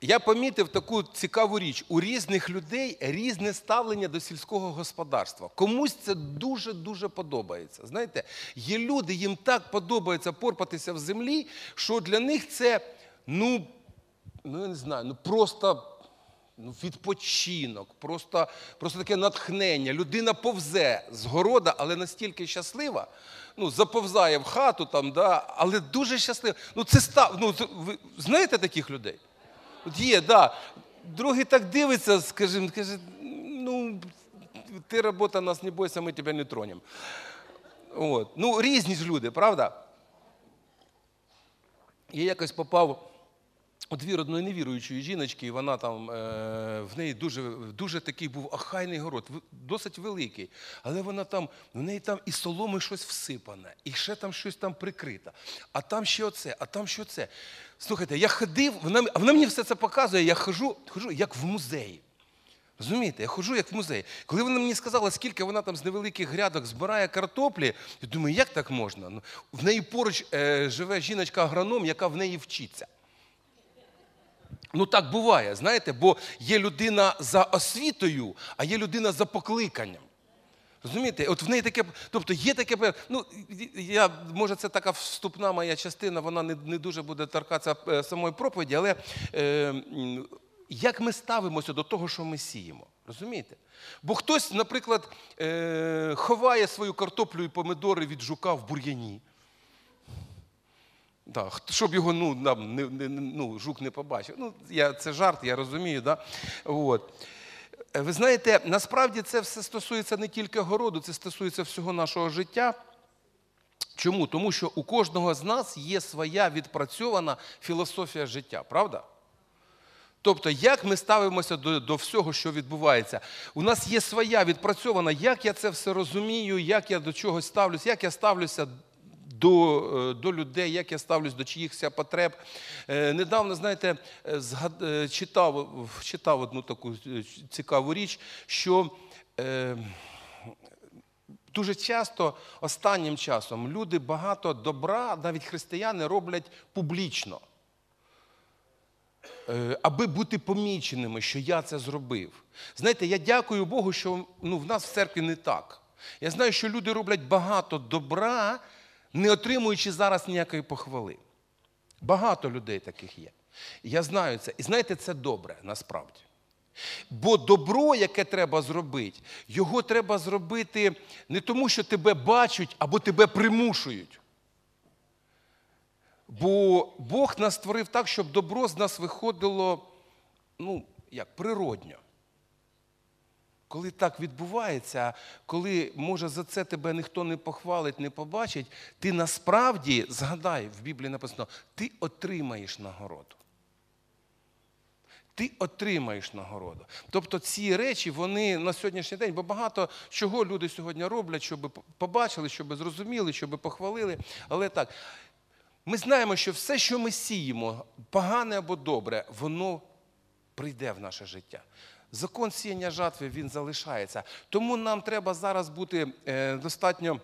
Я помітив таку цікаву річ: у різних людей різне ставлення до сільського господарства. Комусь це дуже-дуже подобається. Знаєте, є люди, їм так подобається порпатися в землі, що для них це, ну, ну я не знаю, ну просто ну, відпочинок, просто, просто таке натхнення. Людина повзе з города, але настільки щаслива, ну, заповзає в хату там, да, але дуже щаслива. Ну, це став, ну, ви знаєте таких людей? От є. Да. Другий так дивиться, скажімо, каже, ну, ти робота нас не бойся, ми тебе не тронемо. Ну, різні ж люди, правда? Я якось попав двір одної невіруючої жіночки, вона там е, в неї дуже, дуже такий був охайний город, досить великий. Але вона там, в неї там і соломи щось всипане, і ще там щось там прикрите. А там ще оце, а там ще це. Слухайте, я ходив, вона, вона мені все це показує, я хожу, хожу як в музеї. Розумієте, я ходжу як в музей. Коли вона мені сказала, скільки вона там з невеликих грядок збирає картоплі, я думаю, як так можна? Ну, в неї поруч е, живе жіночка-агроном, яка в неї вчиться. Ну так буває, знаєте, бо є людина за освітою, а є людина за покликанням. Розумієте, от в неї таке, тобто є таке, ну я, може, це така вступна моя частина, вона не, не дуже буде торкатися е, самої проповіді, але е, як ми ставимося до того, що ми сіємо? Розумієте? Бо хтось, наприклад, е, ховає свою картоплю і помидори від жука в бур'яні. Да, щоб його ну, не, не- ну, жук не побачив. Ну, я, це жарт, я розумію. Да? От. Е, Ви знаєте, насправді це все стосується не тільки городу, це стосується всього нашого життя. Чому? Тому що у кожного з нас є своя відпрацьована філософія життя, правда? Тобто, як ми ставимося до, до всього, що відбувається. У нас є своя відпрацьована, як я це все розумію, як я до чогось ставлюся, як я ставлюся до, е, до людей, як я ставлюсь до чиїхся потреб. Е, Недавно, знаєте, е, читав, читав одну таку цікаву річ, що. Дуже часто останнім часом люди багато добра, навіть християни, роблять публічно, аби бути поміченими, що я це зробив. Знаєте, я дякую Богу, що ну, в нас в церкві не так. Я знаю, що люди роблять багато добра, не отримуючи зараз ніякої похвали. Багато людей таких є. Я знаю це. І знаєте, це добре насправді. Бо добро, яке треба зробити, його треба зробити не тому, що тебе бачать або тебе примушують. Бо Бог нас створив так, щоб добро з нас виходило, ну, як природньо. Коли так відбувається, коли, може, за це тебе ніхто не похвалить, не побачить, ти насправді, згадай, в Біблії написано, ти отримаєш нагороду. Ти отримаєш нагороду. Тобто ці речі, вони на сьогоднішній день, бо багато чого люди сьогодні роблять, щоб побачили, щоб зрозуміли, щоб похвалили. Але так, ми знаємо, що все, що ми сіємо, погане або добре, воно прийде в наше життя. Закон сіяння жатви він залишається. Тому нам треба зараз бути е, достатньо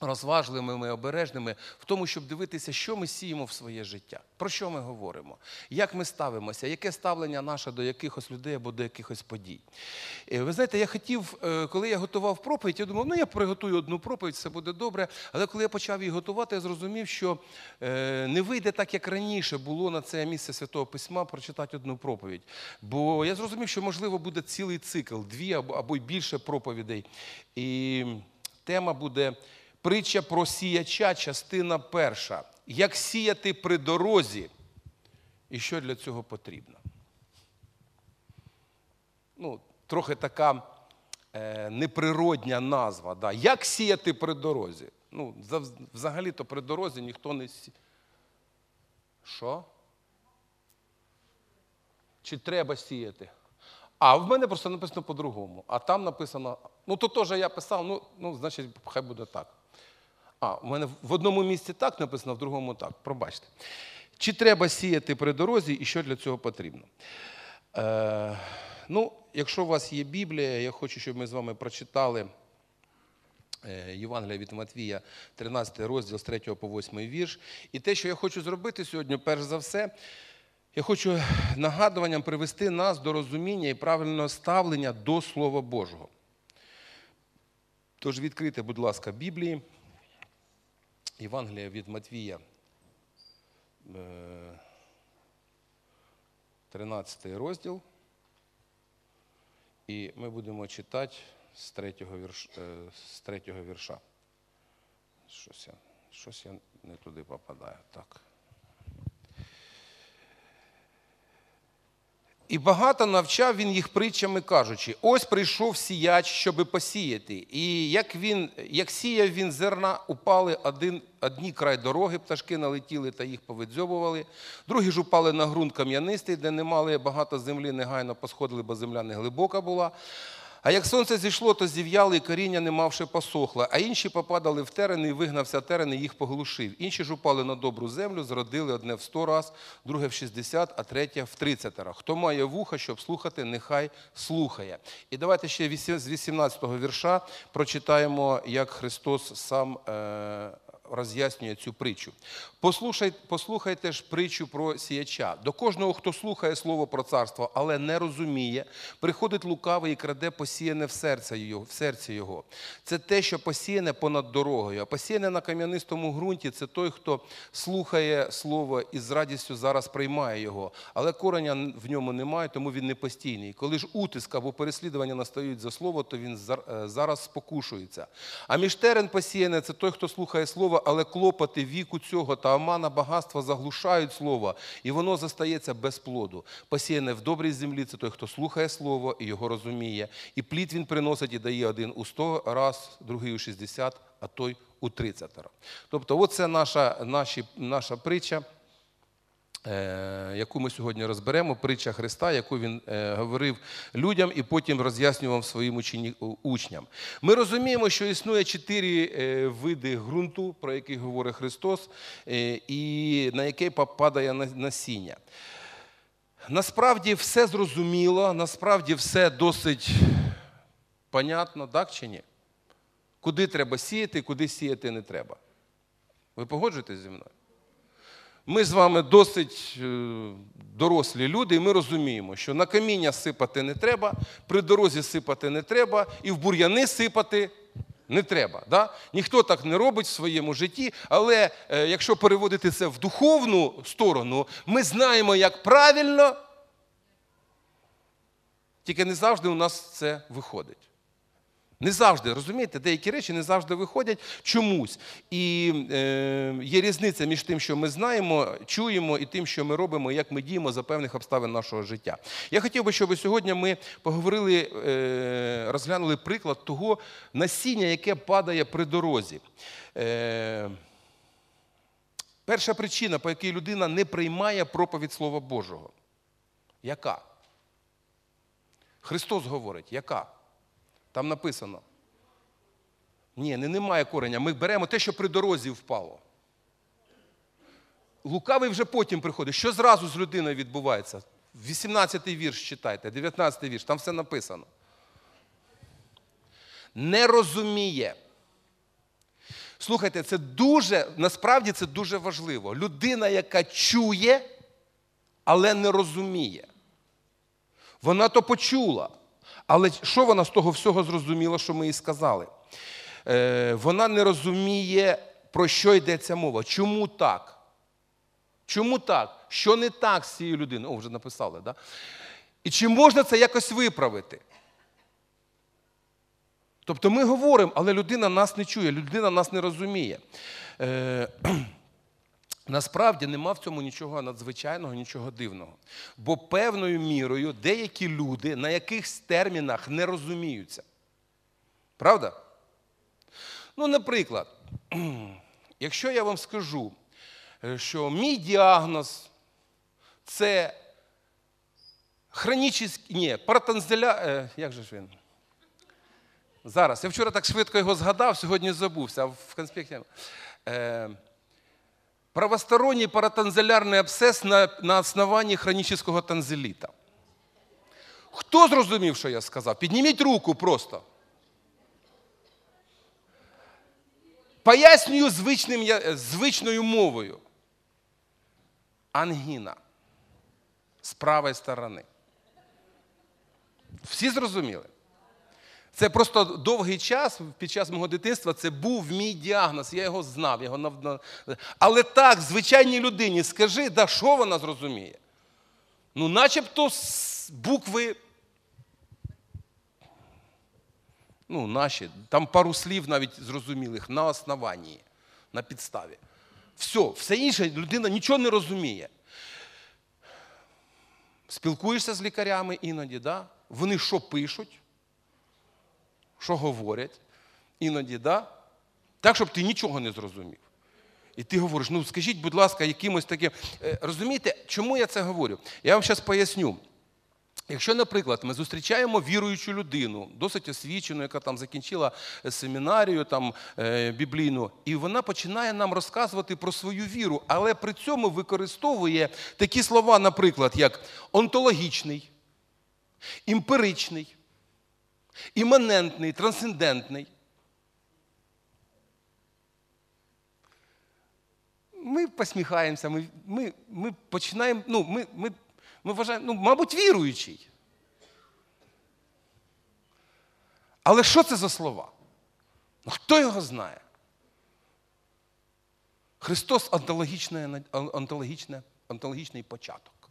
розважливими, обережними в тому, щоб дивитися, що ми сіємо в своє життя, про що ми говоримо, як ми ставимося, яке ставлення наше до якихось людей або до якихось подій. Е, Ви знаєте, я хотів, е, коли я готував проповідь, я думав, ну я приготую одну проповідь, все буде добре. Але коли я почав її готувати, я зрозумів, що е, не вийде так, як раніше було на це місце Святого Письма прочитати одну проповідь. Бо я зрозумів, що можливо буде цілий цикл, дві або, й більше проповідей. І тема буде. Притча про сіяча, частина перша. Як сіяти при дорозі і що для цього потрібно? Ну, трохи така е, неприродня назва. Да. Як сіяти при дорозі? Ну, взагалі-то при дорозі ніхто не сі. Що? Чи треба сіяти? А в мене просто написано по-другому. А там написано, ну то теж я писав, ну, ну значить, хай буде так. А, у мене в одному місці так написано, в другому так. Пробачте. Чи треба сіяти при дорозі і що для цього потрібно? Е, ну, якщо у вас є Біблія, я хочу, щоб ми з вами прочитали е, Євангелія від Матвія, 13 розділ з 3 по 8 вірш. І те, що я хочу зробити сьогодні, перш за все, Я хочу нагадуванням привести нас до розуміння і правильного ставлення до Слова Божого. Тож відкрийте, будь ласка, Біблії, Євангелія від Матвія, 13 е, розділ. І ми будемо читати з третього вірш, е, з третього вірша. Щось я, щось я не туди попадаю. Так. І багато навчав він їх притчами, кажучи: ось прийшов сіяч, щоби посіяти. І як він, як сіяв він зерна, упали один, одні край дороги, пташки налетіли та їх повидзьобували, другі ж упали на ґрунт кам'янистий, де не мали багато землі, негайно посходили, бо земля не глибока була. А як сонце зійшло, то зів'яли, і коріння, не мавши посохло, а інші попадали в терени, і вигнався терен, і їх поглушив. Інші ж упали на добру землю, зродили одне в сто раз, друге в шістдесят, а третє в тридцять раз. Хто має вуха, щоб слухати, нехай слухає. І давайте ще з 18-го вірша прочитаємо, як Христос сам е, роз'яснює цю притчу. Послухайте, послухайте ж притчу про сіяча. До кожного, хто слухає слово про царство, але не розуміє, приходить лукавий і краде посіяне в серці його. Це те, що посіяне понад дорогою. А посіяне на кам'янистому ґрунті це той, хто слухає слово і з радістю зараз приймає його. Але кореня в ньому немає, тому він не постійний. Коли ж утиск або переслідування настають за слово, то він е, зараз спокушується. А між терен посіяне це той, хто слухає слово, але клопоти віку цього та омана багатства заглушають слово, і воно застається без плоду. Посіяне в добрій землі це той, хто слухає слово і його розуміє. І плід він приносить і дає один у сто раз, другий у шістдесят, а той у тридцять раз. Тобто, оце наша, наші, наша притча. Е, яку ми сьогодні розберемо, притча Христа, яку він е, говорив людям і потім роз'яснював своїм учням. Ми розуміємо, що існує чотири е, види ґрунту, про які говорить Христос, і на яке падає насіння. Насправді все зрозуміло, насправді все досить понятно, так чи ні? Куди треба сіяти, куди сіяти не треба. Ви погоджуєтесь зі мною? Ми з вами досить е, дорослі люди, і ми розуміємо, що на каміння сипати не треба, при дорозі сипати не треба, і в бур'яни сипати не треба. Да? Ніхто так не робить в своєму житті, але е, якщо переводити це в духовну сторону, ми знаємо, як правильно, тільки не завжди у нас це виходить. Не завжди, розумієте, деякі речі не завжди виходять чомусь. І е, є різниця між тим, що ми знаємо, чуємо, і тим, що ми робимо, як ми діємо за певних обставин нашого життя. Я хотів би, щоб сьогодні ми поговорили, е, розглянули приклад того насіння, яке падає при дорозі. Е, Перша причина, по якій людина не приймає проповідь Слова Божого. Яка? Христос говорить, яка? Там написано. Ні, не немає кореня. Ми беремо те, що при дорозі впало. Лукавий вже потім приходить. Що зразу з людиною відбувається? 18-й вірш читайте, 19-й вірш, там все написано. Не розуміє. Слухайте, це дуже, насправді це дуже важливо. Людина, яка чує, але не розуміє. Вона то почула. Але що вона з того всього зрозуміла, що ми їй сказали? Е, Вона не розуміє, про що йдеться мова. Чому так? Чому так? Що не так з цією людиною? О, вже написали, да? І чи можна це якось виправити? Тобто ми говоримо, але людина нас не чує, людина нас не розуміє. Насправді нема в цьому нічого надзвичайного, нічого дивного. Бо певною мірою деякі люди на якихось термінах не розуміються. Правда? Ну, наприклад, якщо я вам скажу, е, що мій діагноз це хронічний, ні, паратанзеля... Е, як же ж він? Зараз. Я вчора так швидко його згадав, сьогодні забувся, а в конспекті. Правосторонний паратанзелярний абсцес на на основанні хронічного танзеліта. Хто зрозумів, що я сказав? Підніміть руку просто. Пояснюю звичним, звичною мовою. Ангіна. з правої сторони. Всі зрозуміли? Це просто довгий час під час мого дитинства це був мій діагноз, я його знав. Його. Але так, звичайній людині скажи, да що вона зрозуміє? Ну, начебто з букви. Ну, наші, там пару слів навіть зрозумілих на основанні, на підставі. Все, все інше людина нічого не розуміє. Спілкуєшся з лікарями іноді, да? вони що пишуть, що говорять, іноді, да? так, щоб ти нічого не зрозумів. І ти говориш, ну скажіть, будь ласка, якимось таким. Е, розумієте, чому я це говорю? Я вам зараз поясню. Якщо, наприклад, ми зустрічаємо віруючу людину, досить освічену, яка там закінчила семінарію там, е, біблійну, і вона починає нам розказувати про свою віру, але при цьому використовує такі слова, наприклад, як онтологічний, імперичний, іманентний, трансцендентний. Ми посміхаємося, ми ми, ми починаємо. ну, ми, ми ми вважаємо, ну, мабуть, віруючий. Але що це за слова? Ну, Хто його знає? Христос онтологічний початок.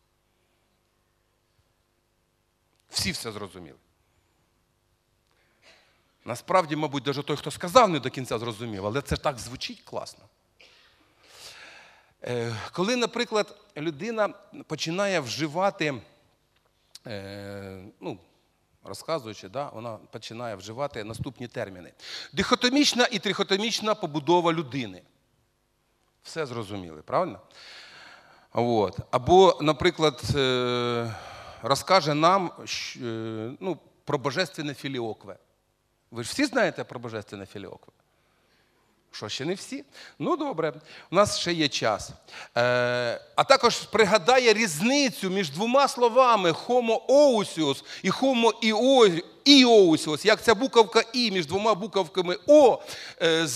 Всі все зрозуміли. Насправді, мабуть, навіть той, хто сказав, не до кінця зрозумів, але це так звучить класно. Е, коли, наприклад, людина починає вживати, е, ну, розказуючи, да, вона починає вживати наступні терміни: дихотомічна і трихотомічна побудова людини. Все зрозуміли, правильно? От. Або, наприклад, е, розкаже нам ну, про божественне філіокве. Ви ж всі знаєте про божественне філіокве? Що ще не всі? Ну добре, у нас ще є час. Е, А також пригадає різницю між двома словами homo ousios і homo iousios, як ця буковка І між двома буковками О е,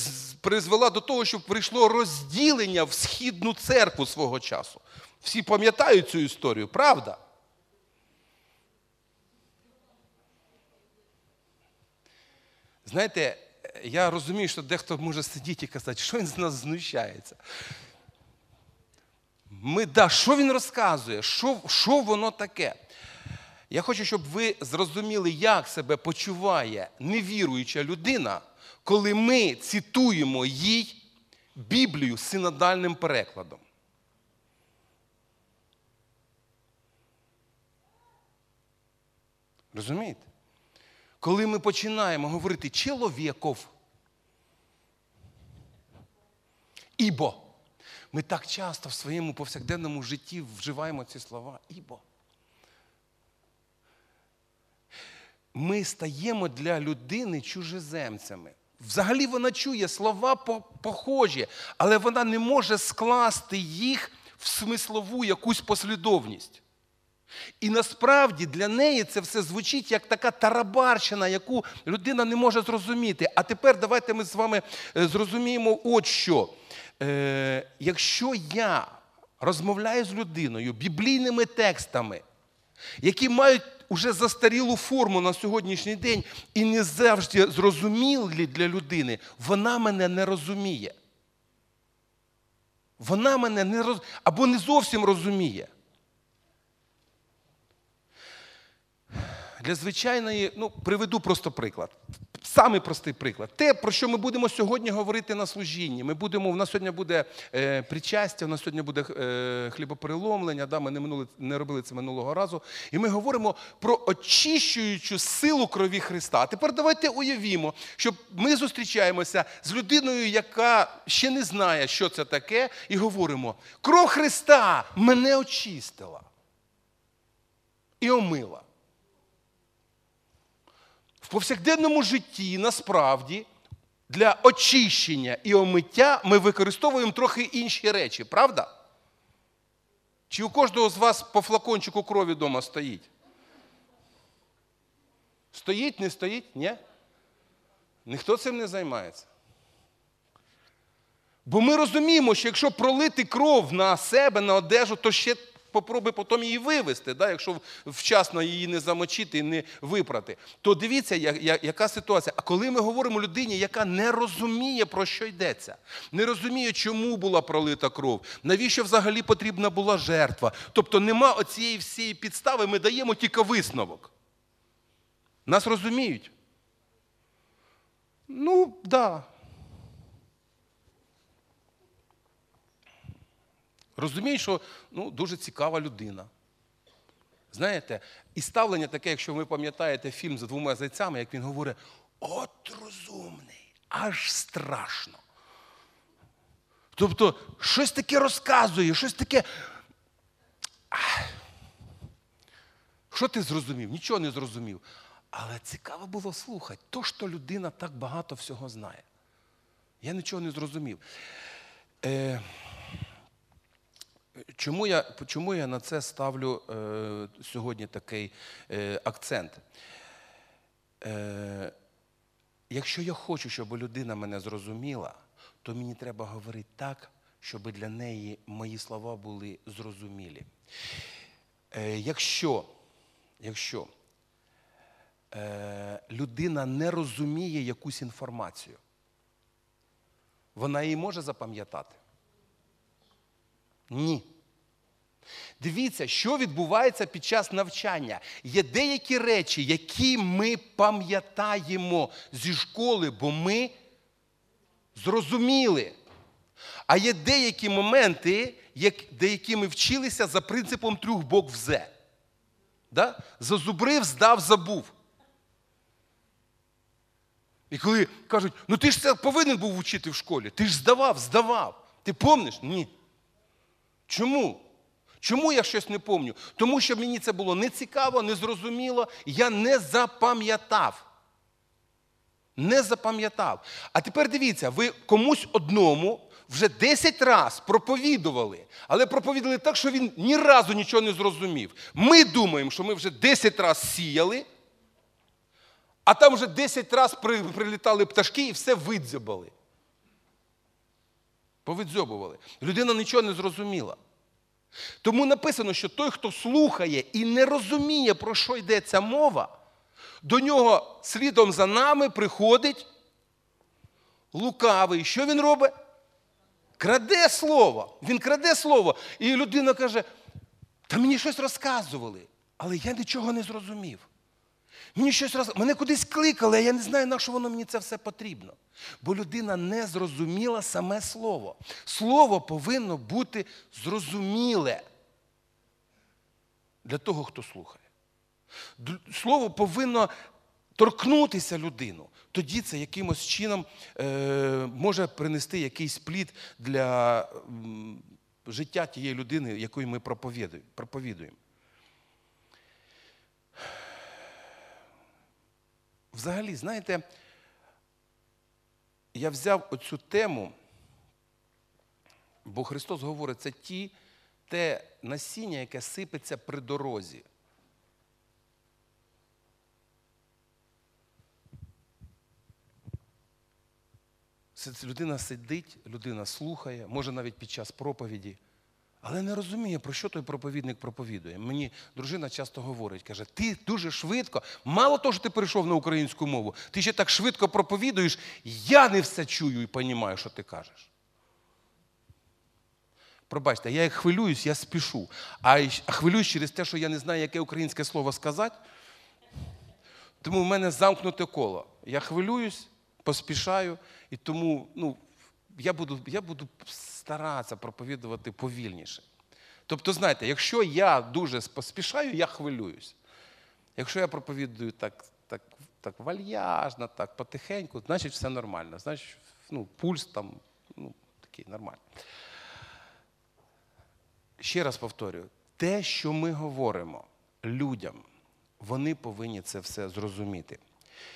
призвела до того, що прийшло розділення в східну церкву свого часу. Всі пам'ятають цю історію, правда? Знаєте, я розумію, що дехто може сидіти і казати, що він з нас знущається. Ми, да, Що він розказує? Що, Що воно таке? Я хочу, щоб ви зрозуміли, як себе почуває невіруюча людина, коли ми цитуємо їй Біблію синодальним перекладом. Розумієте? Коли ми починаємо говорити чоловіков, ібо. Ми так часто в своєму повсякденному житті вживаємо ці слова ібо. Ми стаємо для людини чужеземцями. Взагалі вона чує слова похожі, але вона не може скласти їх в смислову якусь послідовність. І насправді для неї це все звучить як така тарабарщина, яку людина не може зрозуміти. А тепер давайте ми з вами е, зрозуміємо, от що. Е, Якщо я розмовляю з людиною біблійними текстами, які мають уже застарілу форму на сьогоднішній день і не завжди зрозумілі для людини, вона мене не розуміє. Вона мене не роз... або не зовсім розуміє. Для звичайної, ну, приведу просто приклад. Самий простий приклад. Те, про що ми будемо сьогодні говорити на служінні. Ми будемо, У нас сьогодні буде е, причастя, у нас сьогодні буде е, хлібопереломлення. Да, Ми не минули, не робили це минулого разу. І ми говоримо про очищуючу силу крові Христа. А тепер давайте уявімо, що ми зустрічаємося з людиною, яка ще не знає, що це таке, і говоримо: кров Христа мене очистила і омила повсякденному житті насправді для очищення і омиття ми використовуємо трохи інші речі, правда? Чи у кожного з вас по флакончику крові вдома стоїть? Стоїть, не стоїть? Ні? Ніхто цим не займається. Бо ми розуміємо, що якщо пролити кров на себе, на одежу, то ще попробуй потім її вивести, да, якщо вчасно її не замочити і не випрати. То дивіться, яка ситуація. А коли ми говоримо людині, яка не розуміє, про що йдеться, не розуміє, чому була пролита кров, навіщо взагалі потрібна була жертва. Тобто нема оцієї всієї підстави, ми даємо тільки висновок. Нас розуміють. Ну, так. Да. Розуміють, що ну, дуже цікава людина. Знаєте, і ставлення таке, якщо ви пам'ятаєте фільм з двома зайцями, як він говорить, от розумний, аж страшно. Тобто, щось таке розказує, щось таке. Що ти зрозумів? Нічого не зрозумів. Але цікаво було слухати, то що людина так багато всього знає. Я нічого не зрозумів. Е, Чому я чому я на це ставлю е, сьогодні такий е, акцент? Е, Якщо я хочу, щоб людина мене зрозуміла, то мені треба говорити так, щоб для неї мої слова були зрозумілі. Е, Якщо якщо е, людина не розуміє якусь інформацію, вона її може запам'ятати? Ні. Дивіться, що відбувається під час навчання. Є деякі речі, які ми пам'ятаємо зі школи, бо ми зрозуміли. А є деякі моменти, деякі ми вчилися за принципом трьох бок взе. Да? Зазубрив, здав, забув. І коли кажуть, ну ти ж це повинен був вчити в школі, ти ж здавав, здавав. Ти помниш? Ні. Чому? Чому я щось не помню? Тому що мені це було не цікаво, не зрозуміло, я не запам'ятав. Не запам'ятав. А тепер дивіться, ви комусь одному вже 10 разів проповідували, але проповідали так, що він ні разу нічого не зрозумів. Ми думаємо, що ми вже 10 разів сіяли, а там вже 10 разів прилітали пташки і все видзьобали. Повидзьобували. Людина нічого не зрозуміла. Тому написано, що той, хто слухає і не розуміє, про що йдеться мова, до нього слідом за нами приходить лукавий. Що він робить? Краде слово. Він краде слово. І людина каже: та мені щось розказували, але я нічого не зрозумів. Мені щось роз... Мене кудись кликали, а я не знаю, на що воно мені це все потрібно. Бо людина не зрозуміла саме слово. Слово повинно бути зрозуміле для того, хто слухає. Слово повинно торкнутися людину. Тоді це якимось чином е, може принести якийсь плід для життя тієї людини, якої ми проповідуємо. Взагалі, знаєте, я взяв оцю тему, бо Христос говорить, це ті, те насіння, яке сипеться при дорозі. Людина сидить, людина слухає, може навіть під час проповіді. Але не розуміє, про що той проповідник проповідує. Мені дружина часто говорить, каже, ти дуже швидко, мало того, що ти перейшов на українську мову, ти ще так швидко проповідуєш, я не все чую і розумію, що ти кажеш. Пробачте, я як хвилююсь, я спішу. А хвилююсь через те, що я не знаю, яке українське слово сказати. Тому в мене замкнуте коло. Я хвилююсь, поспішаю, і тому ну, я буду, я буду старатися проповідувати повільніше. Тобто, знаєте, якщо я дуже поспішаю, я хвилююсь. Якщо я проповідую так так, так вальяжно, так потихеньку, значить все нормально. Значить, ну, пульс там ну, такий нормальний. Ще раз повторюю, те, що ми говоримо людям, вони повинні це все зрозуміти.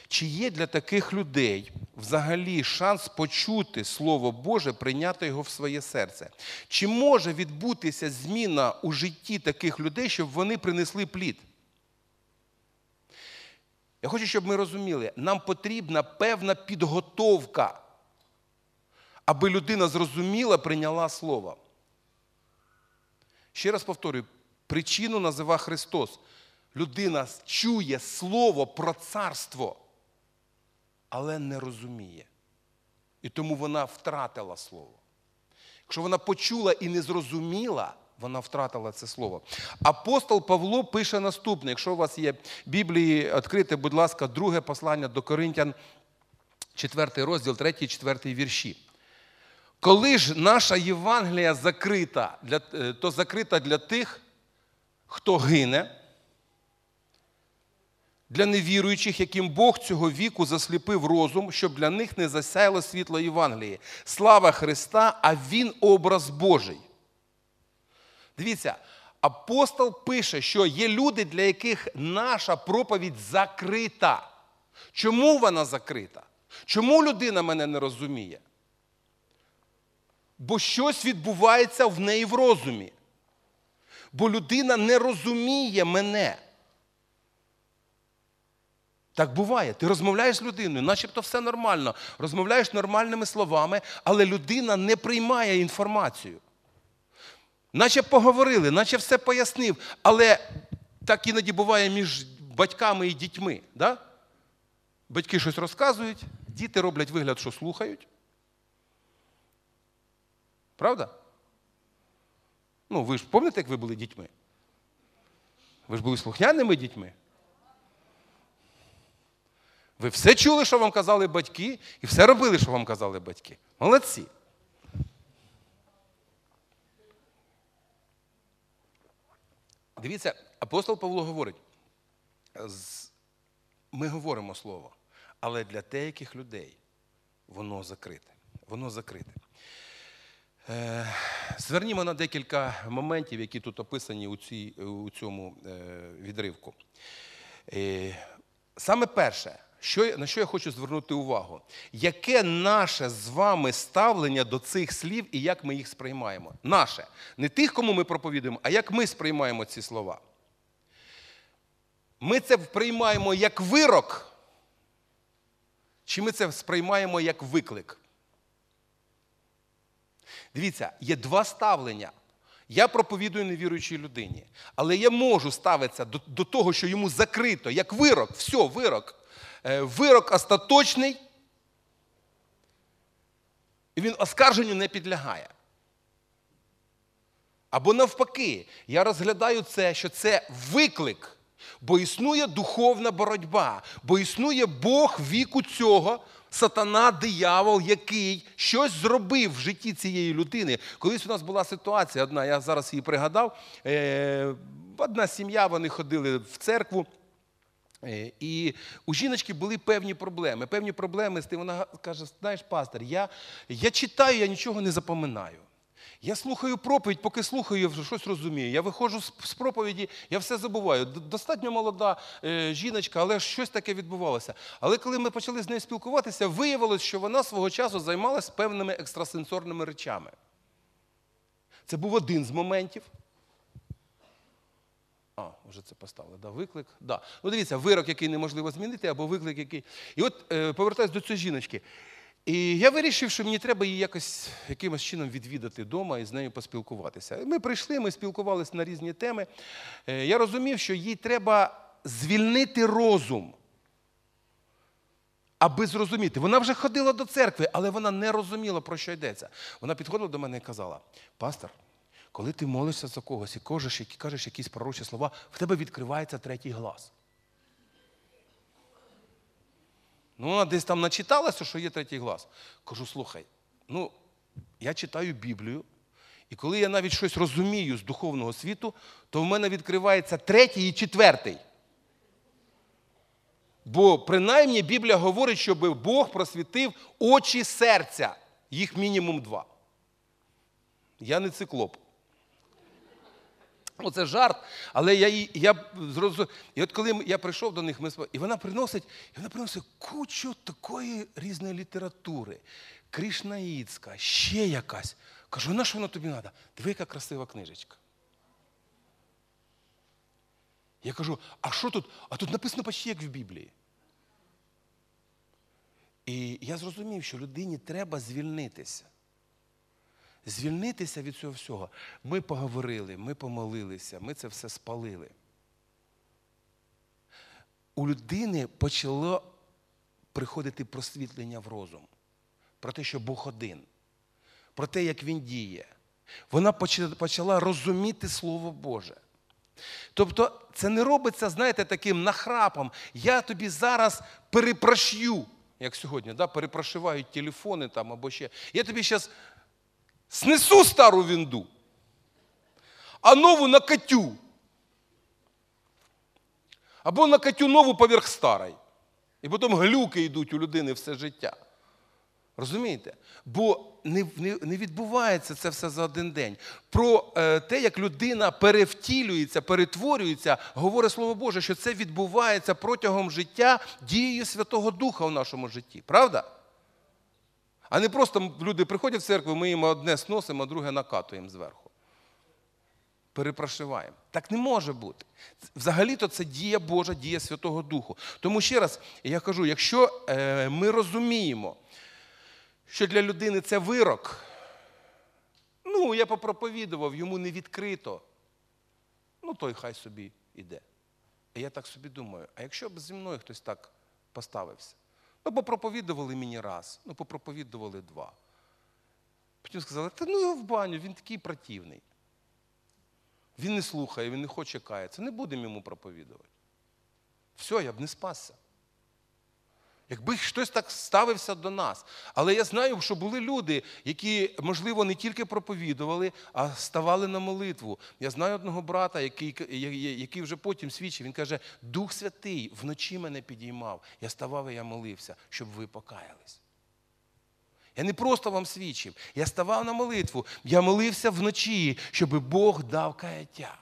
Чи є для таких людей взагалі шанс почути Слово Боже, прийняти його в своє серце? Чи може відбутися зміна у житті таких людей, щоб вони принесли плід? Я хочу, щоб ми розуміли, нам потрібна певна підготовка, аби людина зрозуміла, прийняла слово. Ще раз повторюю, Причину назива Христос. Людина чує слово про царство, але не розуміє. І тому вона втратила слово. Якщо вона почула і не зрозуміла, вона втратила це слово. Апостол Павло пише наступне: якщо у вас є Біблії, відкрите, будь ласка, друге послання до Коринтян, 4 розділ, 3, 4 вірші. Коли ж наша Євангелія закрита, е, то закрита для тих, хто гине, для невіруючих, яким Бог цього віку засліпив розум, щоб для них не засяяло світло Євангелії. Слава Христа, а Він образ Божий. Дивіться, апостол пише, що є люди, для яких наша проповідь закрита. Чому вона закрита? Чому людина мене не розуміє? Бо щось відбувається в неї в розумі. Бо людина не розуміє мене. Так буває. Ти розмовляєш з людиною, начебто все нормально. Розмовляєш нормальними словами, але людина не приймає інформацію. Наче поговорили, наче все пояснив, але так іноді буває між батьками і дітьми. Да? Батьки щось розказують, діти роблять вигляд, що слухають. Правда? Ну, ви ж пам'ятаєте, як ви були дітьми? Ви ж були слухняними дітьми. Ви все чули, що вам казали батьки, і все робили, що вам казали батьки. Молодці. Дивіться, апостол Павло говорить, ми говоримо слово, але для деяких людей воно закрите. Воно закрите. Е, звернімо на декілька моментів, які тут описані у, цій, у цьому е, відривку. Е, саме перше, що, на що я хочу звернути увагу, яке наше з вами ставлення до цих слів і як ми їх сприймаємо? Наше. Не тих, кому ми проповідуємо, а як ми сприймаємо ці слова. Ми це сприймаємо як вирок, чи ми це сприймаємо як виклик? Дивіться, є два ставлення. Я проповідую невіруючій людині, але я можу ставитися до, до того, що йому закрито, як вирок, все, вирок. Е, вирок остаточний, і він оскарженню не підлягає. Або навпаки, я розглядаю це, що це виклик, бо існує духовна боротьба, бо існує Бог віку цього, сатана, диявол, який щось зробив в житті цієї людини. Колись у нас була ситуація одна, я зараз її пригадав. Е, одна сім'я, вони ходили в церкву. Е, і у жіночки були певні проблеми. Певні проблеми з тим, вона каже: знаєш, пастор, я я читаю, я нічого не запоминаю. Я слухаю проповідь, поки слухаю, я щось розумію. Я виходжу з проповіді, я все забуваю. Достатньо молода е, жіночка, але щось таке відбувалося. Але коли ми почали з нею спілкуватися, виявилось, що вона свого часу займалася певними екстрасенсорними речами. Це був один з моментів. А, вже це поставили. Да, Виклик. Да. Ну, дивіться, вирок, який неможливо змінити, або виклик, який. І от е, повертаюсь до цієї жіночки. І я вирішив, що мені треба її якось якимось чином відвідати вдома і з нею поспілкуватися. Ми прийшли, ми спілкувалися на різні теми. Е, я розумів, що їй треба звільнити розум, аби зрозуміти. Вона вже ходила до церкви, але вона не розуміла, про що йдеться. Вона підходила до мене і казала: Пастор, коли ти молишся за когось і кажеш, і кажеш якісь пророчі слова, в тебе відкривається третій глаз. Ну, вона десь там начиталася, що є третій глаз. Кажу, слухай, ну, я читаю Біблію, і коли я навіть щось розумію з духовного світу, то в мене відкривається третій і четвертий. Бо принаймні Біблія говорить, щоб Бог просвітив очі серця. Їх мінімум два. Я не циклоп. Ну, жарт, але я її, я зрозумів. І от коли я прийшов до них, ми і вона приносить і вона приносить кучу такої різної літератури. Кришнаїцька, ще якась. Кажу, на що воно тобі треба? Диви, яка красива книжечка. Я кажу, а що тут? А тут написано почти як в Біблії. І я зрозумів, що людині треба звільнитися. Звільнитися від цього всього. Ми поговорили, ми помолилися, ми це все спалили. У людини почало приходити просвітлення в розум про те, що Бог один, про те, як Він діє. Вона почала розуміти Слово Боже. Тобто це не робиться, знаєте, таким нахрапом. Я тобі зараз перепрошю, як сьогодні, да, перепрошивають телефони там або ще. Я тобі зараз снесу стару вінду, а нову накатю. Або накатю нову поверх старої. І потім глюки йдуть у людини все життя. Розумієте? Бо не не, не відбувається це все за один день. Про е, те, як людина перевтілюється, перетворюється, говорить Слово Боже, що це відбувається протягом життя дією Святого Духа в нашому житті. Правда? А не просто люди приходять в церкву, ми їм одне сносимо, а друге накатуємо зверху. Перепрошиваємо. Так не може бути. Взагалі-то це дія Божа, дія Святого Духу. Тому ще раз я кажу: якщо е, ми розуміємо, що для людини це вирок. Ну, я попроповідував, йому не відкрито. Ну, той хай собі іде. І я так собі думаю, а якщо б зі мною хтось так поставився? Ну, попроповідували мені раз, ну попроповідували два. Потім сказали, та ну його в баню, він такий противний. Він не слухає, він не хоче каятися. Не будемо йому проповідувати. Все, я б не спасся. Якби хтось так ставився до нас. Але я знаю, що були люди, які, можливо, не тільки проповідували, а ставали на молитву. Я знаю одного брата, який який вже потім свідчив. Він каже: Дух Святий вночі мене підіймав. Я ставав і я молився, щоб ви покаялись. Я не просто вам свідчив, я ставав на молитву, я молився вночі, щоб Бог дав каяття.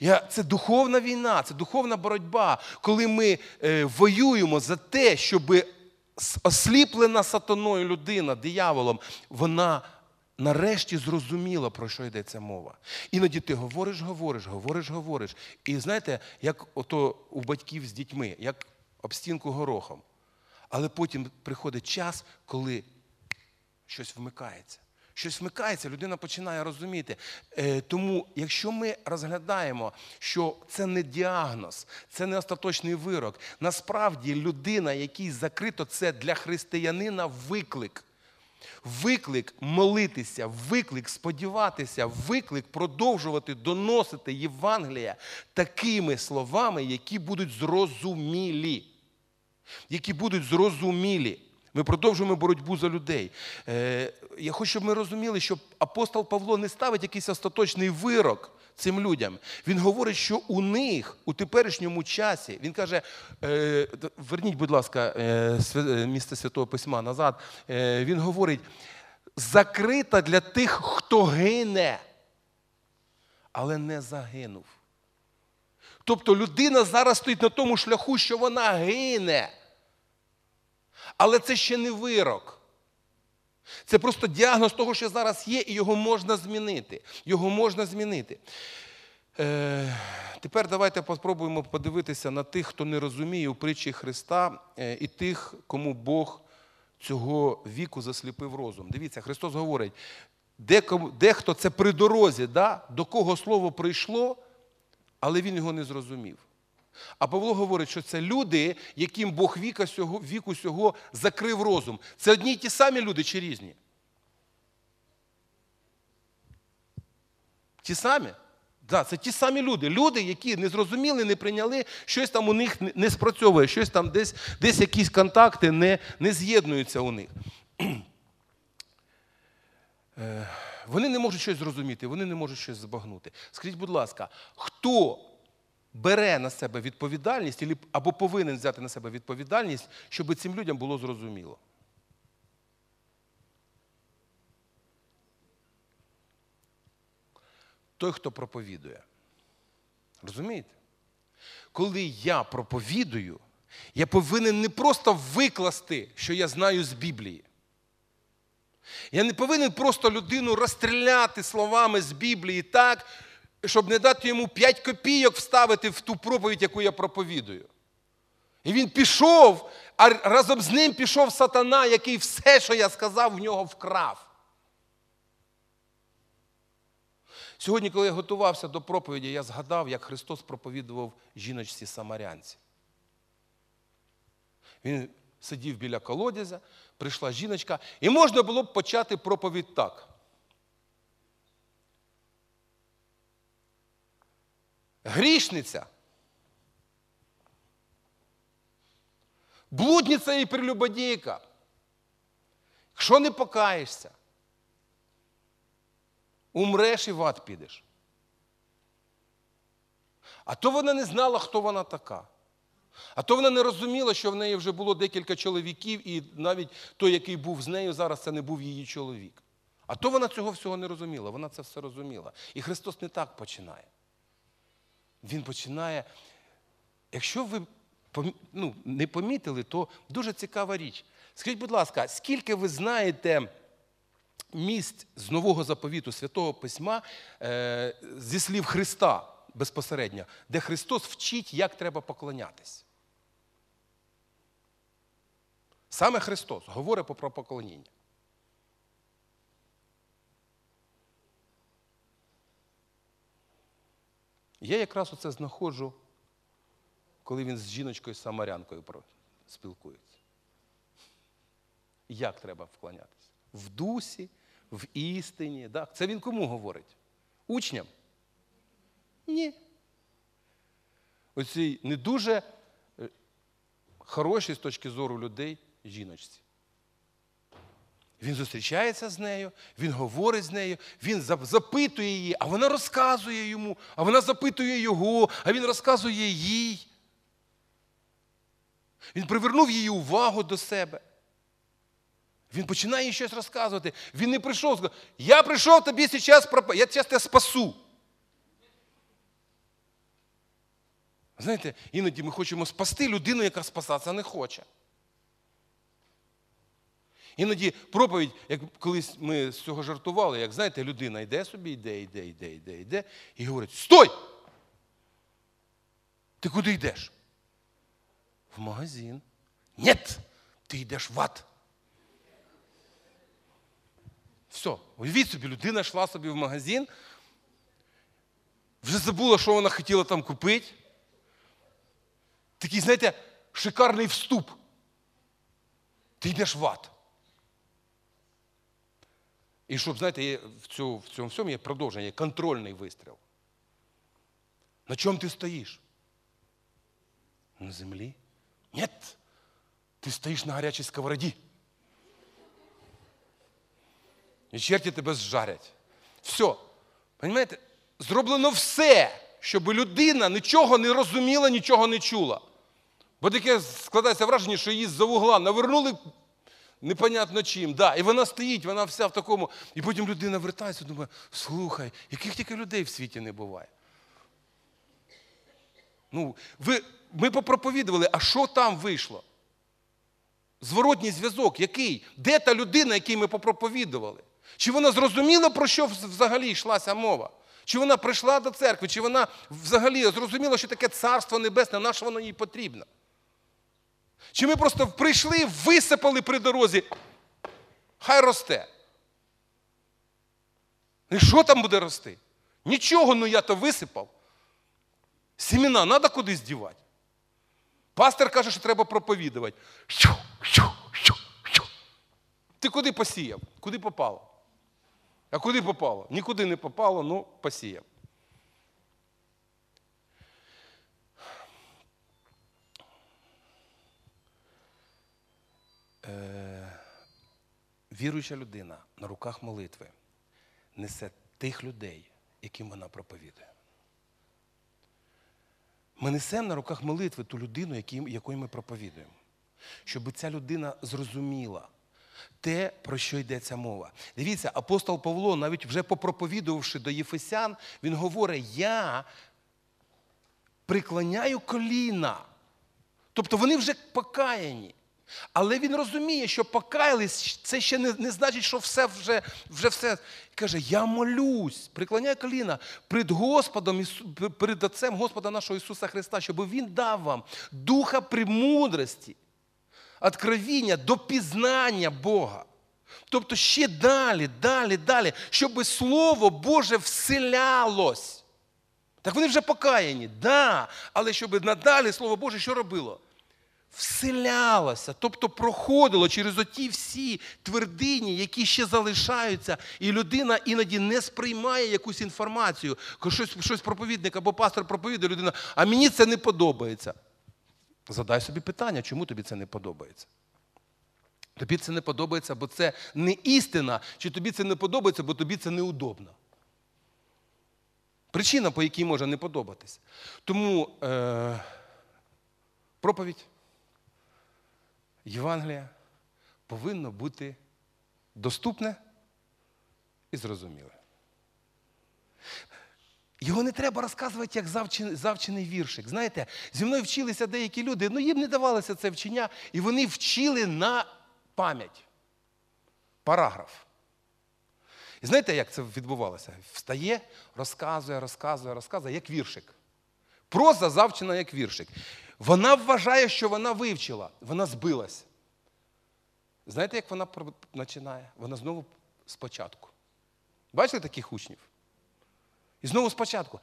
Я, Це духовна війна, це духовна боротьба, коли ми е, воюємо за те, щоб осліплена сатаною людина, дияволом, вона нарешті зрозуміла, про що йдеться мова. Іноді ти говориш, говориш, говориш, говориш. І знаєте, як ото у батьків з дітьми, як об стінку горохом. Але потім приходить час, коли щось вмикається щось вмикається, людина починає розуміти. Е, тому, якщо ми розглядаємо, що це не діагноз, це не остаточний вирок, насправді людина, якій закрито, це для християнина виклик. Виклик молитися, виклик сподіватися, виклик продовжувати доносити Євангелія такими словами, які будуть зрозумілі. Які будуть зрозумілі. Ми продовжуємо боротьбу за людей. Е, я хочу, щоб ми розуміли, що апостол Павло не ставить якийсь остаточний вирок цим людям. Він говорить, що у них у теперішньому часі, він каже: е, верніть, будь ласка, е, місце Святого Письма назад. Він говорить: закрита для тих, хто гине, але не загинув. Тобто людина зараз стоїть на тому шляху, що вона гине. Але це ще не вирок. Це просто діагноз того, що зараз є, і його можна змінити. Його можна змінити. Е, Тепер давайте спробуємо подивитися на тих, хто не розуміє у притчі Христа, е, і тих, кому Бог цього віку засліпив розум. Дивіться, Христос говорить, дехто це при дорозі, да? до кого слово прийшло, але він його не зрозумів. А Павло говорить, що це люди, яким Бог віка сього, віку сього закрив розум. Це одні й ті самі люди чи різні? Ті самі? Да, це ті самі люди. Люди, які не зрозуміли, не прийняли, щось там у них не спрацьовує, щось там десь десь якісь контакти не не з'єднуються у них. Е, вони не можуть щось зрозуміти, вони не можуть щось збагнути. Скажіть, будь ласка, хто бере на себе відповідальність або повинен взяти на себе відповідальність, щоб цим людям було зрозуміло. Той, хто проповідує. Розумієте? Коли я проповідую, я повинен не просто викласти, що я знаю з Біблії. Я не повинен просто людину розстріляти словами з Біблії так, щоб не дати йому 5 копійок вставити в ту проповідь, яку я проповідую. І він пішов, а разом з ним пішов сатана, який все, що я сказав, в нього вкрав. Сьогодні, коли я готувався до проповіді, я згадав, як Христос проповідував жіночці самарянці. Він сидів біля колодязя, прийшла жіночка, і можна було б почати проповідь так. Грішниця. Блудниця і прелюбодійка. Якщо не покаєшся, умреш і в ад підеш. А то вона не знала, хто вона така. А то вона не розуміла, що в неї вже було декілька чоловіків, і навіть той, який був з нею, зараз це не був її чоловік. А то вона цього всього не розуміла, вона це все розуміла. І Христос не так починає. Він починає, якщо ви ну, не помітили, то дуже цікава річ. Скажіть, будь ласка, скільки ви знаєте місць з нового заповіту Святого Письма е, зі слів Христа безпосередньо, де Христос вчить, як треба поклонятись? Саме Христос говорить про поклоніння. Я якраз оце знаходжу, коли він з жіночкою самарянкою спілкується. Як треба вклонятися? В дусі, в істині. Так? Це він кому говорить? Учням? Ні. Оцій не дуже е, хорошій з точки зору людей жіночці. Він зустрічається з нею, він говорить з нею, він запитує її, а вона розказує йому, а вона запитує його, а він розказує їй. Він привернув її увагу до себе. Він починає їй щось розказувати. Він не прийшов, сказав, я прийшов тобі зараз, я зараз тебе спасу. Знаєте, іноді ми хочемо спасти людину, яка спасатися не хоче. Іноді проповідь, як колись ми з цього жартували, як знаєте, людина йде собі, йде, йде, йде, йде, йде, і говорить: Стой! Ти куди йдеш? В магазин. Ні, ти йдеш в ад. Все, уявіть собі, людина йшла собі в магазин, вже забула, що вона хотіла там купити. Такий, знаєте, шикарний вступ. Ти йдеш в ад. І щоб, знаєте, в, цю, в цьому всьому є продовження, є контрольний вистріл. На чому ти стоїш? На землі? Ні. Ти стоїш на гарячій сковороді. І черті тебе зжарять. Все. Понимаєте? Зроблено все, щоб людина нічого не розуміла, нічого не чула. Бо таке складається враження, що її з-за вугла навернули непонятно чим. Да, І вона стоїть, вона вся в такому. І потім людина вертається думає, слухай, яких тільки людей в світі не буває. Ну, ви, Ми попроповідували, а що там вийшло? Зворотній зв'язок, який? Де та людина, якій ми попроповідували? Чи вона зрозуміла, про що взагалі йшлася мова? Чи вона прийшла до церкви, чи вона взагалі зрозуміла, що таке царство небесне, на що воно їй потрібно? Чи ми просто прийшли, висипали при дорозі, хай росте. І що там буде рости? Нічого, ну я то висипав. Сіміна треба кудись дівати. Пастор каже, що треба проповідувати. Що, що, що, що. Ти куди посіяв? Куди попало? А куди попало? Нікуди не попало, ну посіяв. Віруюча людина на руках молитви несе тих людей, яким вона проповідує. Ми несемо на руках молитви ту людину, якою ми проповідуємо, щоб ця людина зрозуміла те, про що йдеться мова. Дивіться, апостол Павло, навіть вже попроповідувавши до Єфесян, він говорить: Я приклоняю коліна. Тобто вони вже покаяні. Але він розуміє, що покаялись, це ще не не значить, що все вже вже все. Каже, я молюсь, приклоняю коліна перед Господом, перед Отцем Господа нашого Ісуса Христа, щоб Він дав вам духа премудрості, откровіння до пізнання Бога. Тобто ще далі, далі, далі, щоб Слово Боже вселялось. Так вони вже покаяні, да, але щоб надалі Слово Боже що робило? Вселялося, тобто проходило через оті всі твердині, які ще залишаються, і людина іноді не сприймає якусь інформацію. Щось, щось проповідник або пастор проповідує, людина, а мені це не подобається. Задай собі питання, чому тобі це не подобається? Тобі це не подобається, бо це не істина, чи тобі це не подобається, бо тобі це неудобно. Причина, по якій може не подобатись. Тому е, проповідь Євангелія повинно бути доступне і зрозуміле. Його не треба розказувати як завчений, віршик. Знаєте, зі мною вчилися деякі люди, ну їм не давалося це вчення, і вони вчили на пам'ять. Параграф. І знаєте, як це відбувалося? Встає, розказує, розказує, розказує, як віршик. Проза завчена як віршик. Вона вважає, що вона вивчила, вона збилась. Знаєте, як вона починає? Вона знову спочатку. Бачили таких учнів? І знову спочатку.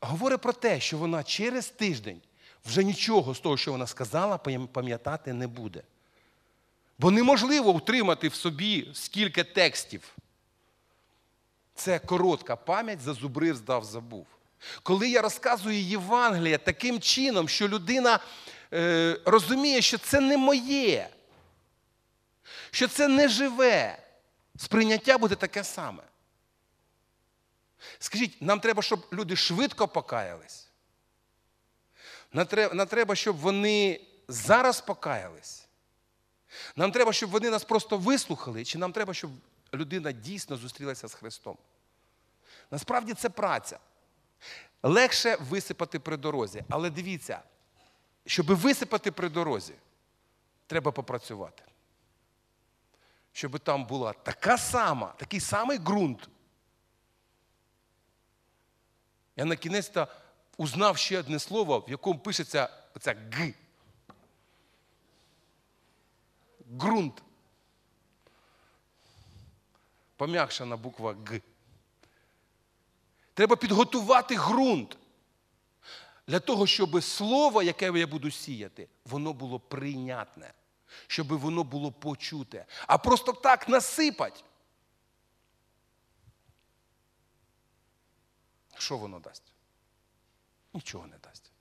Говорить про те, що вона через тиждень вже нічого з того, що вона сказала, пам'ятати не буде. Бо неможливо утримати в собі скільки текстів. Це коротка пам'ять, зазубрив, здав, забув. Коли я розказую Євангелія таким чином, що людина е, розуміє, що це не моє, що це не живе, сприйняття буде таке саме. Скажіть, нам треба, щоб люди швидко покаялись? Нам треба, щоб вони зараз покаялись? Нам треба, щоб вони нас просто вислухали, чи нам треба, щоб людина дійсно зустрілася з Христом? Насправді це праця. Легше висипати при дорозі. Але дивіться, щоб висипати при дорозі, треба попрацювати. Щоб там була така сама, такий самий ґрунт. Я на кінець узнав ще одне слово, в якому пишеться оця Г. Ґрунт. Пом'якшена буква Г. Треба підготувати ґрунт для того, щоб слово, яке я буду сіяти, воно було прийнятне, щоб воно було почуте. А просто так насипать. Що воно дасть? Нічого не дасть.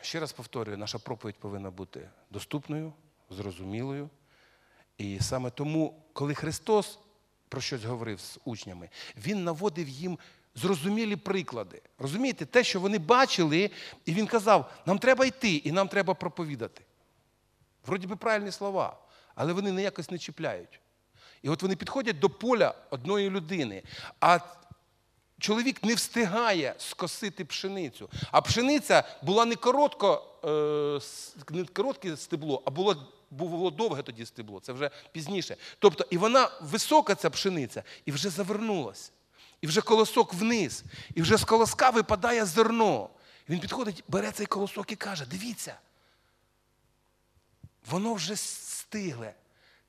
Ще раз повторюю, наша проповідь повинна бути доступною, зрозумілою. І саме тому, коли Христос про щось говорив з учнями, Він наводив їм зрозумілі приклади. Розумієте, те, що вони бачили, і він казав, нам треба йти і нам треба проповідати. Вроді би правильні слова, але вони ніякось не чіпляють. І от вони підходять до поля одної людини. а Чоловік не встигає скосити пшеницю. А пшениця була не коротко, е, не коротке стебло, а було було довге тоді стебло, це вже пізніше. Тобто, і вона висока, ця пшениця, і вже завернулася. І вже колосок вниз, і вже з колоска випадає зерно. Він підходить, бере цей колосок і каже: дивіться, воно вже стигле.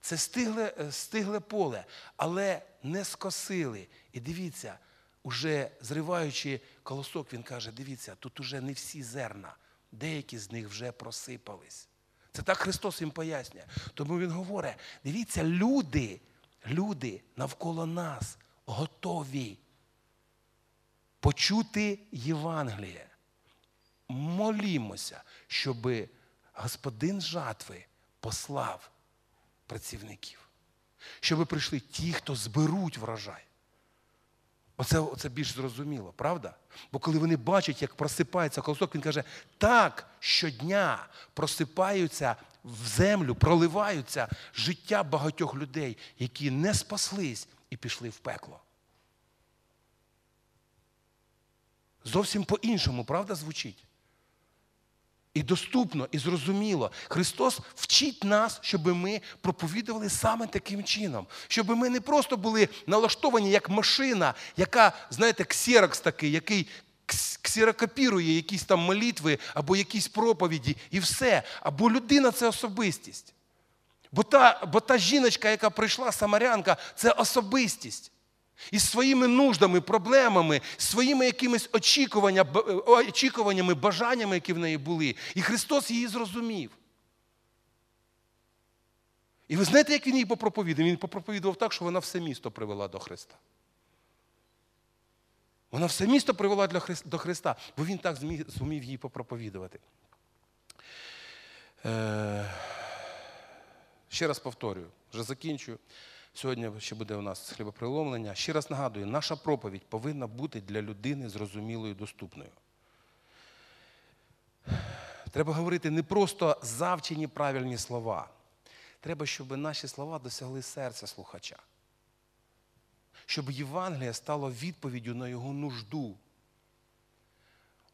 Це стигле, е, стигле поле, але не скосили. І дивіться, уже зриваючи колосок, він каже: дивіться, тут уже не всі зерна, деякі з них вже просипались. Це так Христос їм пояснює. Тому Він говорить: дивіться, люди, люди навколо нас готові почути Євангеліє. Молімося, щоб Господин жатви послав працівників, щоб прийшли ті, хто зберуть врожай. Оце оце більш зрозуміло, правда? Бо коли вони бачать, як просипається колосок, він каже, так щодня просипаються в землю, проливаються життя багатьох людей, які не спаслись і пішли в пекло. Зовсім по-іншому, правда, звучить? І доступно, і зрозуміло. Христос вчить нас, щоб ми проповідували саме таким чином. Щоб ми не просто були налаштовані як машина, яка, знаєте, ксерокс такий, який ксерокопірує якісь там молитви або якісь проповіді, і все. Або людина це особистість. Бо та, бо та жіночка, яка прийшла, самарянка, це особистість. Із своїми нуждами, проблемами, своїми якимись очікування, очікуваннями, бажаннями, які в неї були. І Христос її зрозумів. І ви знаєте, як він їй попроповідав? Він попроповідував так, що вона все місто привела до Христа. Вона все місто привела до Христа, бо він так зумів їй попроповідувати. Е... Ще раз повторюю, вже закінчую. Сьогодні ще буде у нас хлібоприломлення. Ще раз нагадую, наша проповідь повинна бути для людини зрозумілою доступною. Треба говорити не просто завчені правильні слова. Треба, щоб наші слова досягли серця слухача. Щоб Євангелія стало відповіддю на його нужду.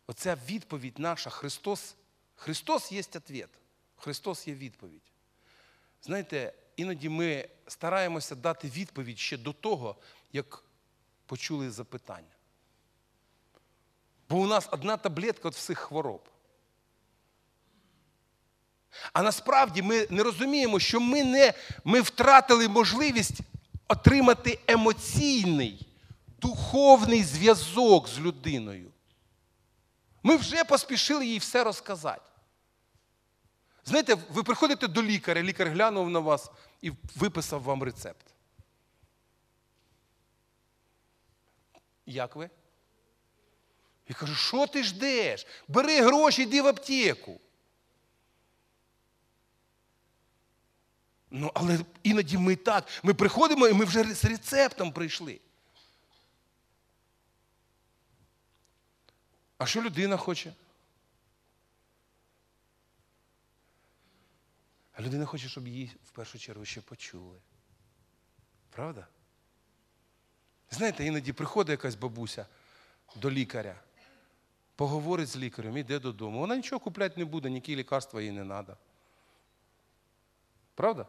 Оця відповідь наша Христос. Христос є відповідь. Христос є відповідь. Знаєте, іноді ми стараємося дати відповідь ще до того, як почули запитання. Бо у нас одна таблетка від всіх хвороб. А насправді ми не розуміємо, що ми не, ми втратили можливість отримати емоційний, духовний зв'язок з людиною. Ми вже поспішили їй все розказати. Знаєте, ви приходите до лікаря, лікар глянув на вас і виписав вам рецепт. Як ви? Я кажу, що ти ждеш? Бери гроші, йди в аптеку. Ну, але іноді ми так. Ми приходимо і ми вже з рецептом прийшли. А що людина хоче? А людина хоче, щоб її в першу чергу ще почули. Правда? Знаєте, іноді приходить якась бабуся до лікаря, поговорить з лікарем, йде додому. Вона нічого купляти не буде, ніякі лікарства їй не треба. Правда?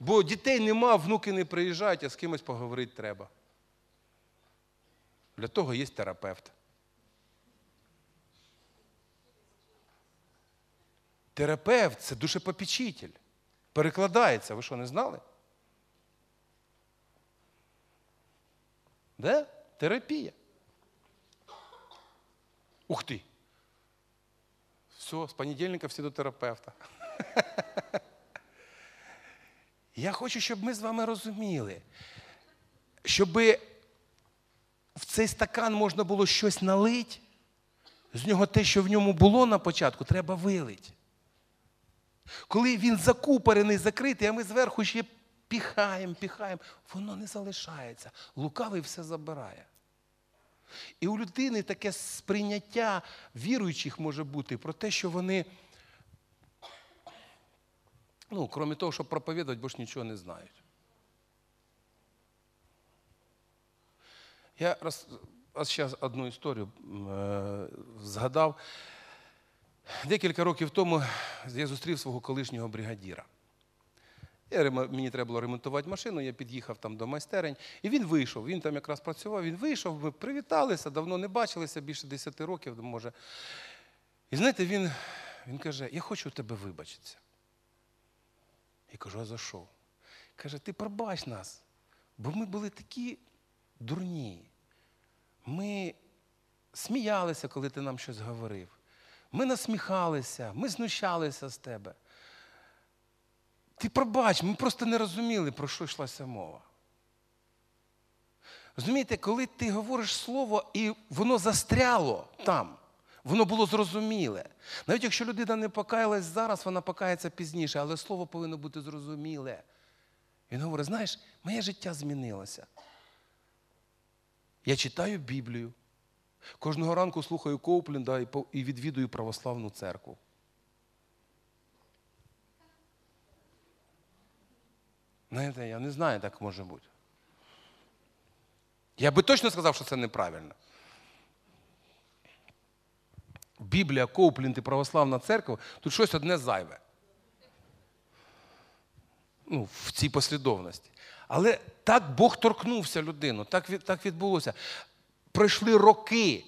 Бо дітей нема, внуки не приїжджають, а з кимось поговорити треба. Для того є терапевт. Терапевт це душепопічитель. Перекладається, ви що, не знали? Де? Терапія. Ух ти! Все, з понедільника всі до терапевта. Я хочу, щоб ми з вами розуміли, щоб в цей стакан можна було щось налити, з нього те, що в ньому було на початку, треба вилити. Коли він закупорений, закритий, а ми зверху ще піхаємо, піхаємо, воно не залишається. Лукавий все забирає. І у людини таке сприйняття віруючих може бути про те, що вони, ну, крім того, щоб проповідувати, бо ж нічого не знають. Я раз, зараз одну історію е, згадав. Декілька років тому я зустрів свого колишнього бригадіра. Мені треба було ремонтувати машину, я під'їхав там до майстерень, і він вийшов. Він там якраз працював, він вийшов, ми привіталися, давно не бачилися, більше 10 років, може. І знаєте, він він каже: Я хочу у тебе вибачитися. Я кажу, а за що? Каже, ти пробач нас, бо ми були такі дурні. Ми сміялися, коли ти нам щось говорив. Ми насміхалися, ми знущалися з тебе. Ти пробач, ми просто не розуміли, про що йшлася мова. Розумієте, коли ти говориш слово і воно застряло там, воно було зрозуміле. Навіть якщо людина не покаялась зараз, вона покається пізніше, але слово повинно бути зрозуміле. Він говорить: знаєш, моє життя змінилося. Я читаю Біблію, Кожного ранку слухаю Коупленда і відвідую православну церкву. Знаєте, я не знаю, так може бути. Я би точно сказав, що це неправильно. Біблія, Коупленд і православна церква тут щось одне зайве. Ну, В цій послідовності. Але так Бог торкнувся людину, так так відбулося пройшли роки.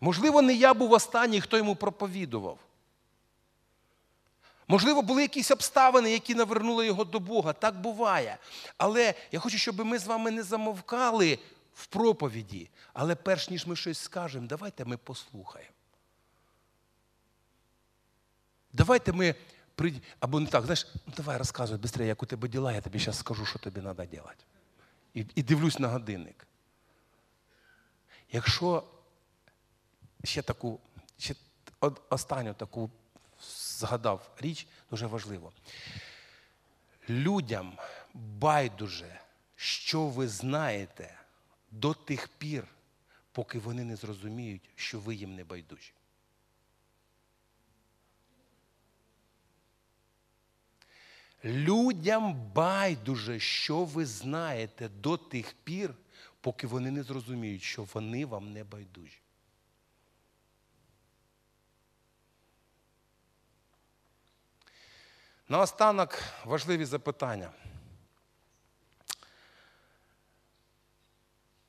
Можливо, не я був останній, хто йому проповідував. Можливо, були якісь обставини, які навернули його до Бога. Так буває. Але я хочу, щоб ми з вами не замовкали в проповіді. Але перш ніж ми щось скажемо, давайте ми послухаємо. Давайте ми прийдемо, або не так, знаєш, ну давай розказуй швидше, як у тебе діла, я тобі зараз скажу, що тобі треба робити. І, і дивлюсь на годинник. Якщо ще таку, ще останню таку згадав річ, дуже важливо. Людям байдуже, що ви знаєте до тих пір, поки вони не зрозуміють, що ви їм не байдужі. Людям байдуже, що ви знаєте до тих пір, поки вони не зрозуміють, що вони вам не байдужі. Наостанок важливі запитання.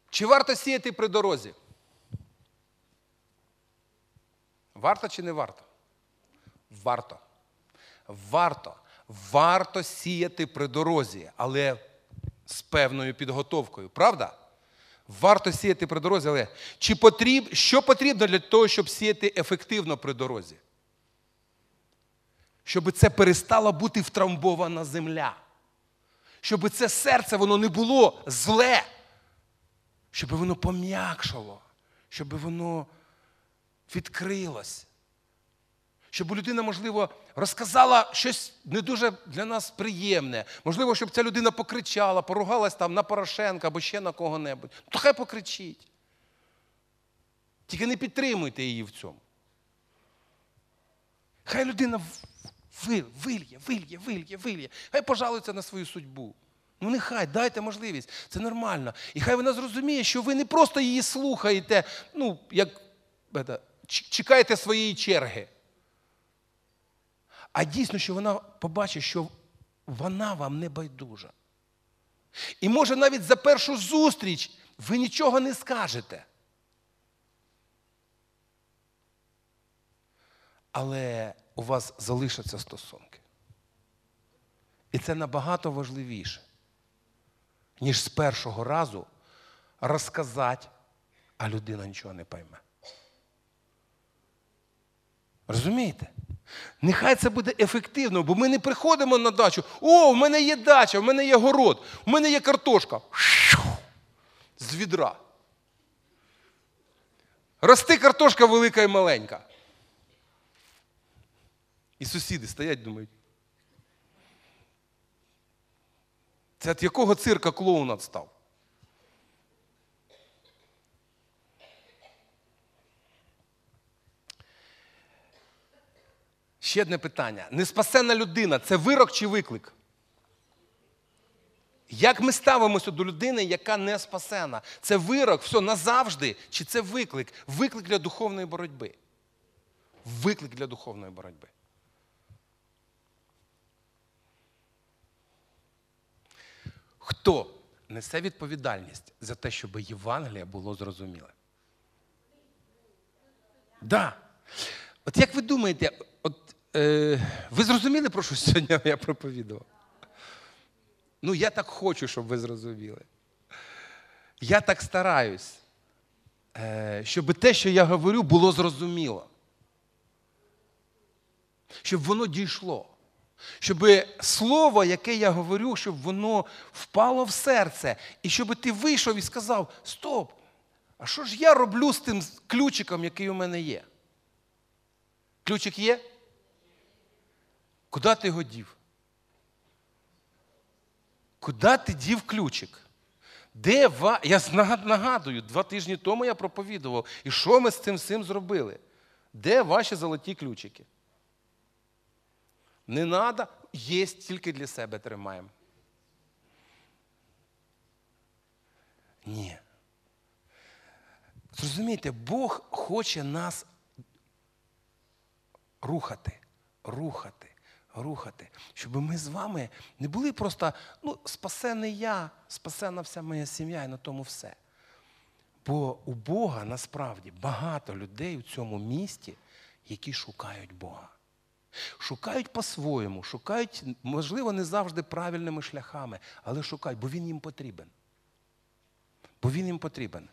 Чи варто сіяти при дорозі? Варто чи не варто? Варто. Варто. Варто сіяти при дорозі, але з певною підготовкою. Правда? Варто сіяти при дорозі, але чи потріб... що потрібно для того, щоб сіяти ефективно при дорозі? Щоб це перестала бути втрамбована земля. Щоб це серце воно не було зле. Щоб воно пом'якшало, щоб воно відкрилось. Щоб людина, можливо, розказала щось не дуже для нас приємне. Можливо, щоб ця людина покричала, поругалась там на Порошенка або ще на кого-небудь. Ну, то хай покричить. Тільки не підтримуйте її в цьому. Хай людина вильє, вильє, вильє, вильє. Хай пожалується на свою судьбу. Ну нехай, дайте можливість, це нормально. І хай вона зрозуміє, що ви не просто її слухаєте, ну, як чекаєте своєї черги. А дійсно, що вона побачить, що вона вам не байдужа. І може навіть за першу зустріч ви нічого не скажете. Але у вас залишаться стосунки. І це набагато важливіше, ніж з першого разу розказати, а людина нічого не пойме. Розумієте? Нехай це буде ефективно, бо ми не приходимо на дачу. О, в мене є дача, в мене є город, в мене є картошка. З відра. Рости картошка велика і маленька. І сусіди стоять, думають. Це від якого цирка клоун отстав? Ще одне питання. Неспасена людина це вирок чи виклик? Як ми ставимося до людини, яка не спасена? Це вирок, все назавжди, чи це виклик? Виклик для духовної боротьби. Виклик для духовної боротьби. Хто несе відповідальність за те, щоб Євангелія було зрозуміле? Да. От як ви думаєте, от, ви зрозуміли, про що сьогодні я проповідував? Ну, я так хочу, щоб ви зрозуміли. Я так стараюсь, е, щоб те, що я говорю, було зрозуміло. Щоб воно дійшло. Щоб слово, яке я говорю, щоб воно впало в серце. І щоб ти вийшов і сказав: Стоп! А що ж я роблю з тим ключиком, який у мене є? Ключик є? Куди ти його дів? Куди ти дів ключик? Де ва... Я нагадую, два тижні тому я проповідував. І що ми з цим всім зробили? Де ваші золоті ключики? Не треба, є тільки для себе тримаємо. Ні. Зрозумійте, Бог хоче нас рухати, рухати, рухати, щоб ми з вами не були просто ну, спасений я, спасена вся моя сім'я і на тому все. Бо у Бога насправді багато людей у цьому місті, які шукають Бога. Шукають по-своєму, шукають, можливо, не завжди правильними шляхами, але шукають, бо він їм потрібен. Бо він їм потрібен.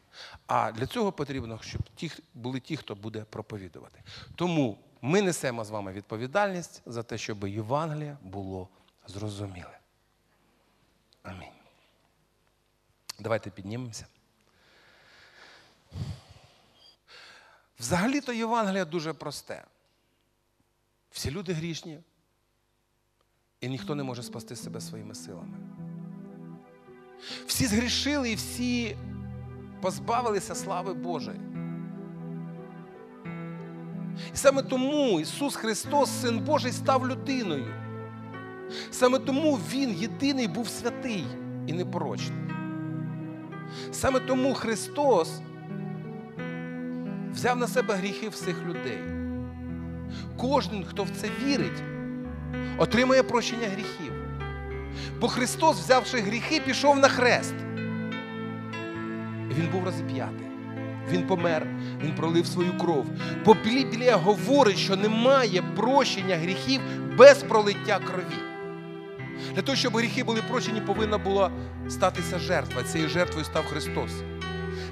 А для цього потрібно, щоб ті були ті, хто буде проповідувати. Тому ми несемо з вами відповідальність за те, щоб Євангеліє було зрозуміле. Амінь. Давайте піднімемося. Взагалі-то Євангеліє дуже просте. Всі люди грішні, і ніхто не може спасти себе своїми силами. Всі згрішили і всі позбавилися слави Божої. І саме тому Ісус Христос, Син Божий, став людиною. Саме тому Він єдиний був святий і непорочний. Саме тому Христос взяв на себе гріхи всіх людей. Кожен, хто в це вірить, отримає прощення гріхів. Бо Христос, взявши гріхи, пішов на хрест. Він був розіп'ятий. Він помер, він пролив свою кров. Бо Біблія говорить, що немає прощення гріхів без пролиття крові. Для того, щоб гріхи були прощені, повинна була статися жертва. Цією жертвою став Христос.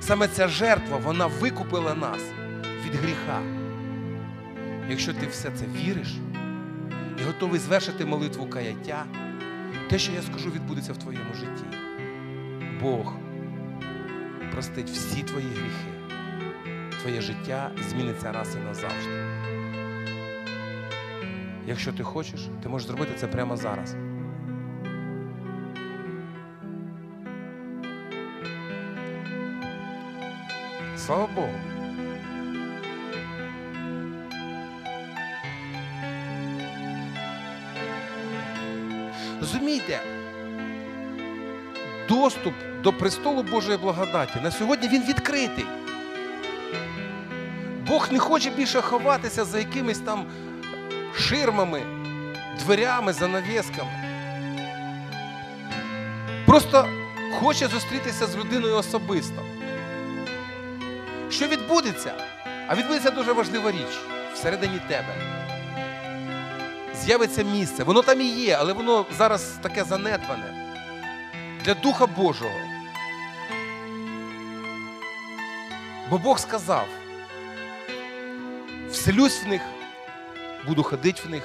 Саме ця жертва, вона викупила нас від гріха. Якщо ти все це віриш і готовий звершити молитву каяття, те, що я скажу, відбудеться в твоєму житті. Бог простить всі твої гріхи. Твоє життя зміниться раз і назавжди. Якщо ти хочеш, ти можеш зробити це прямо зараз. Слава Богу. Розумієте, доступ до престолу Божої благодаті на сьогодні він відкритий. Бог не хоче більше ховатися за якимись там ширмами, дверями, занавісками. Просто хоче зустрітися з людиною особисто. Що відбудеться? А відбудеться дуже важлива річ всередині тебе. З'явиться місце. Воно там і є, але воно зараз таке занедбане для Духа Божого. Бо Бог сказав: вселюсь в них, буду ходити в них,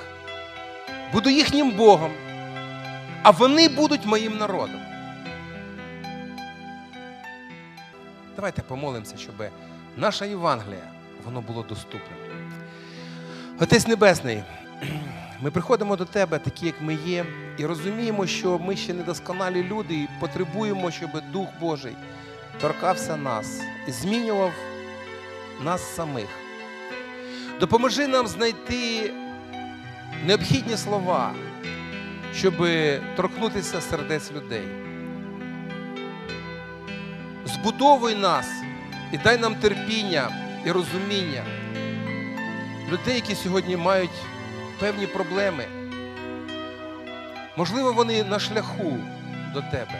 буду їхнім Богом, а вони будуть моїм народом. Давайте помолимося, щоб наша Євангелія воно було доступним. Отець Небесний, ми приходимо до Тебе, такі, як ми є, і розуміємо, що ми ще недосконалі люди і потребуємо, щоб Дух Божий торкався нас і змінював нас самих. Допоможи нам знайти необхідні слова, щоб торкнутися сердець людей. Збудовуй нас і дай нам терпіння і розуміння людей, які сьогодні мають певні проблеми. Можливо, вони на шляху до тебе.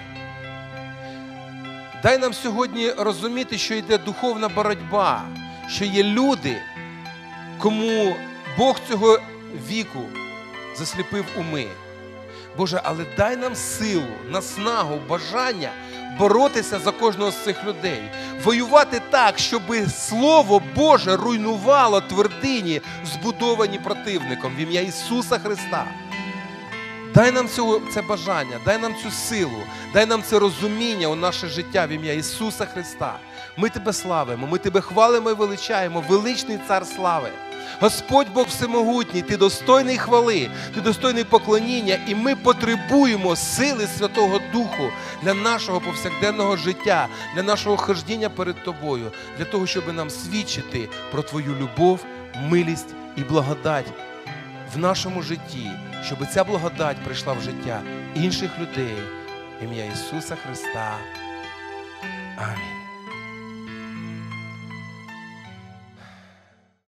Дай нам сьогодні розуміти, що йде духовна боротьба, що є люди, кому Бог цього віку засліпив уми. Боже, але дай нам силу, наснагу, бажання боротися за кожного з цих людей, воювати так, щоб Слово Боже руйнувало твердині, збудовані противником в ім'я Ісуса Христа. Дай нам цього, це бажання, дай нам цю силу, дай нам це розуміння у наше життя в ім'я Ісуса Христа. Ми Тебе славимо, ми Тебе хвалимо і величаємо, величний цар слави. Господь Бог Всемогутній, Ти достойний хвали, Ти достойний поклоніння, і ми потребуємо сили Святого Духу для нашого повсякденного життя, для нашого хождіння перед Тобою, для того, щоб нам свідчити про Твою любов, милість і благодать в нашому житті, щоб ця благодать прийшла в життя інших людей. Ім'я Ісуса Христа. Амінь.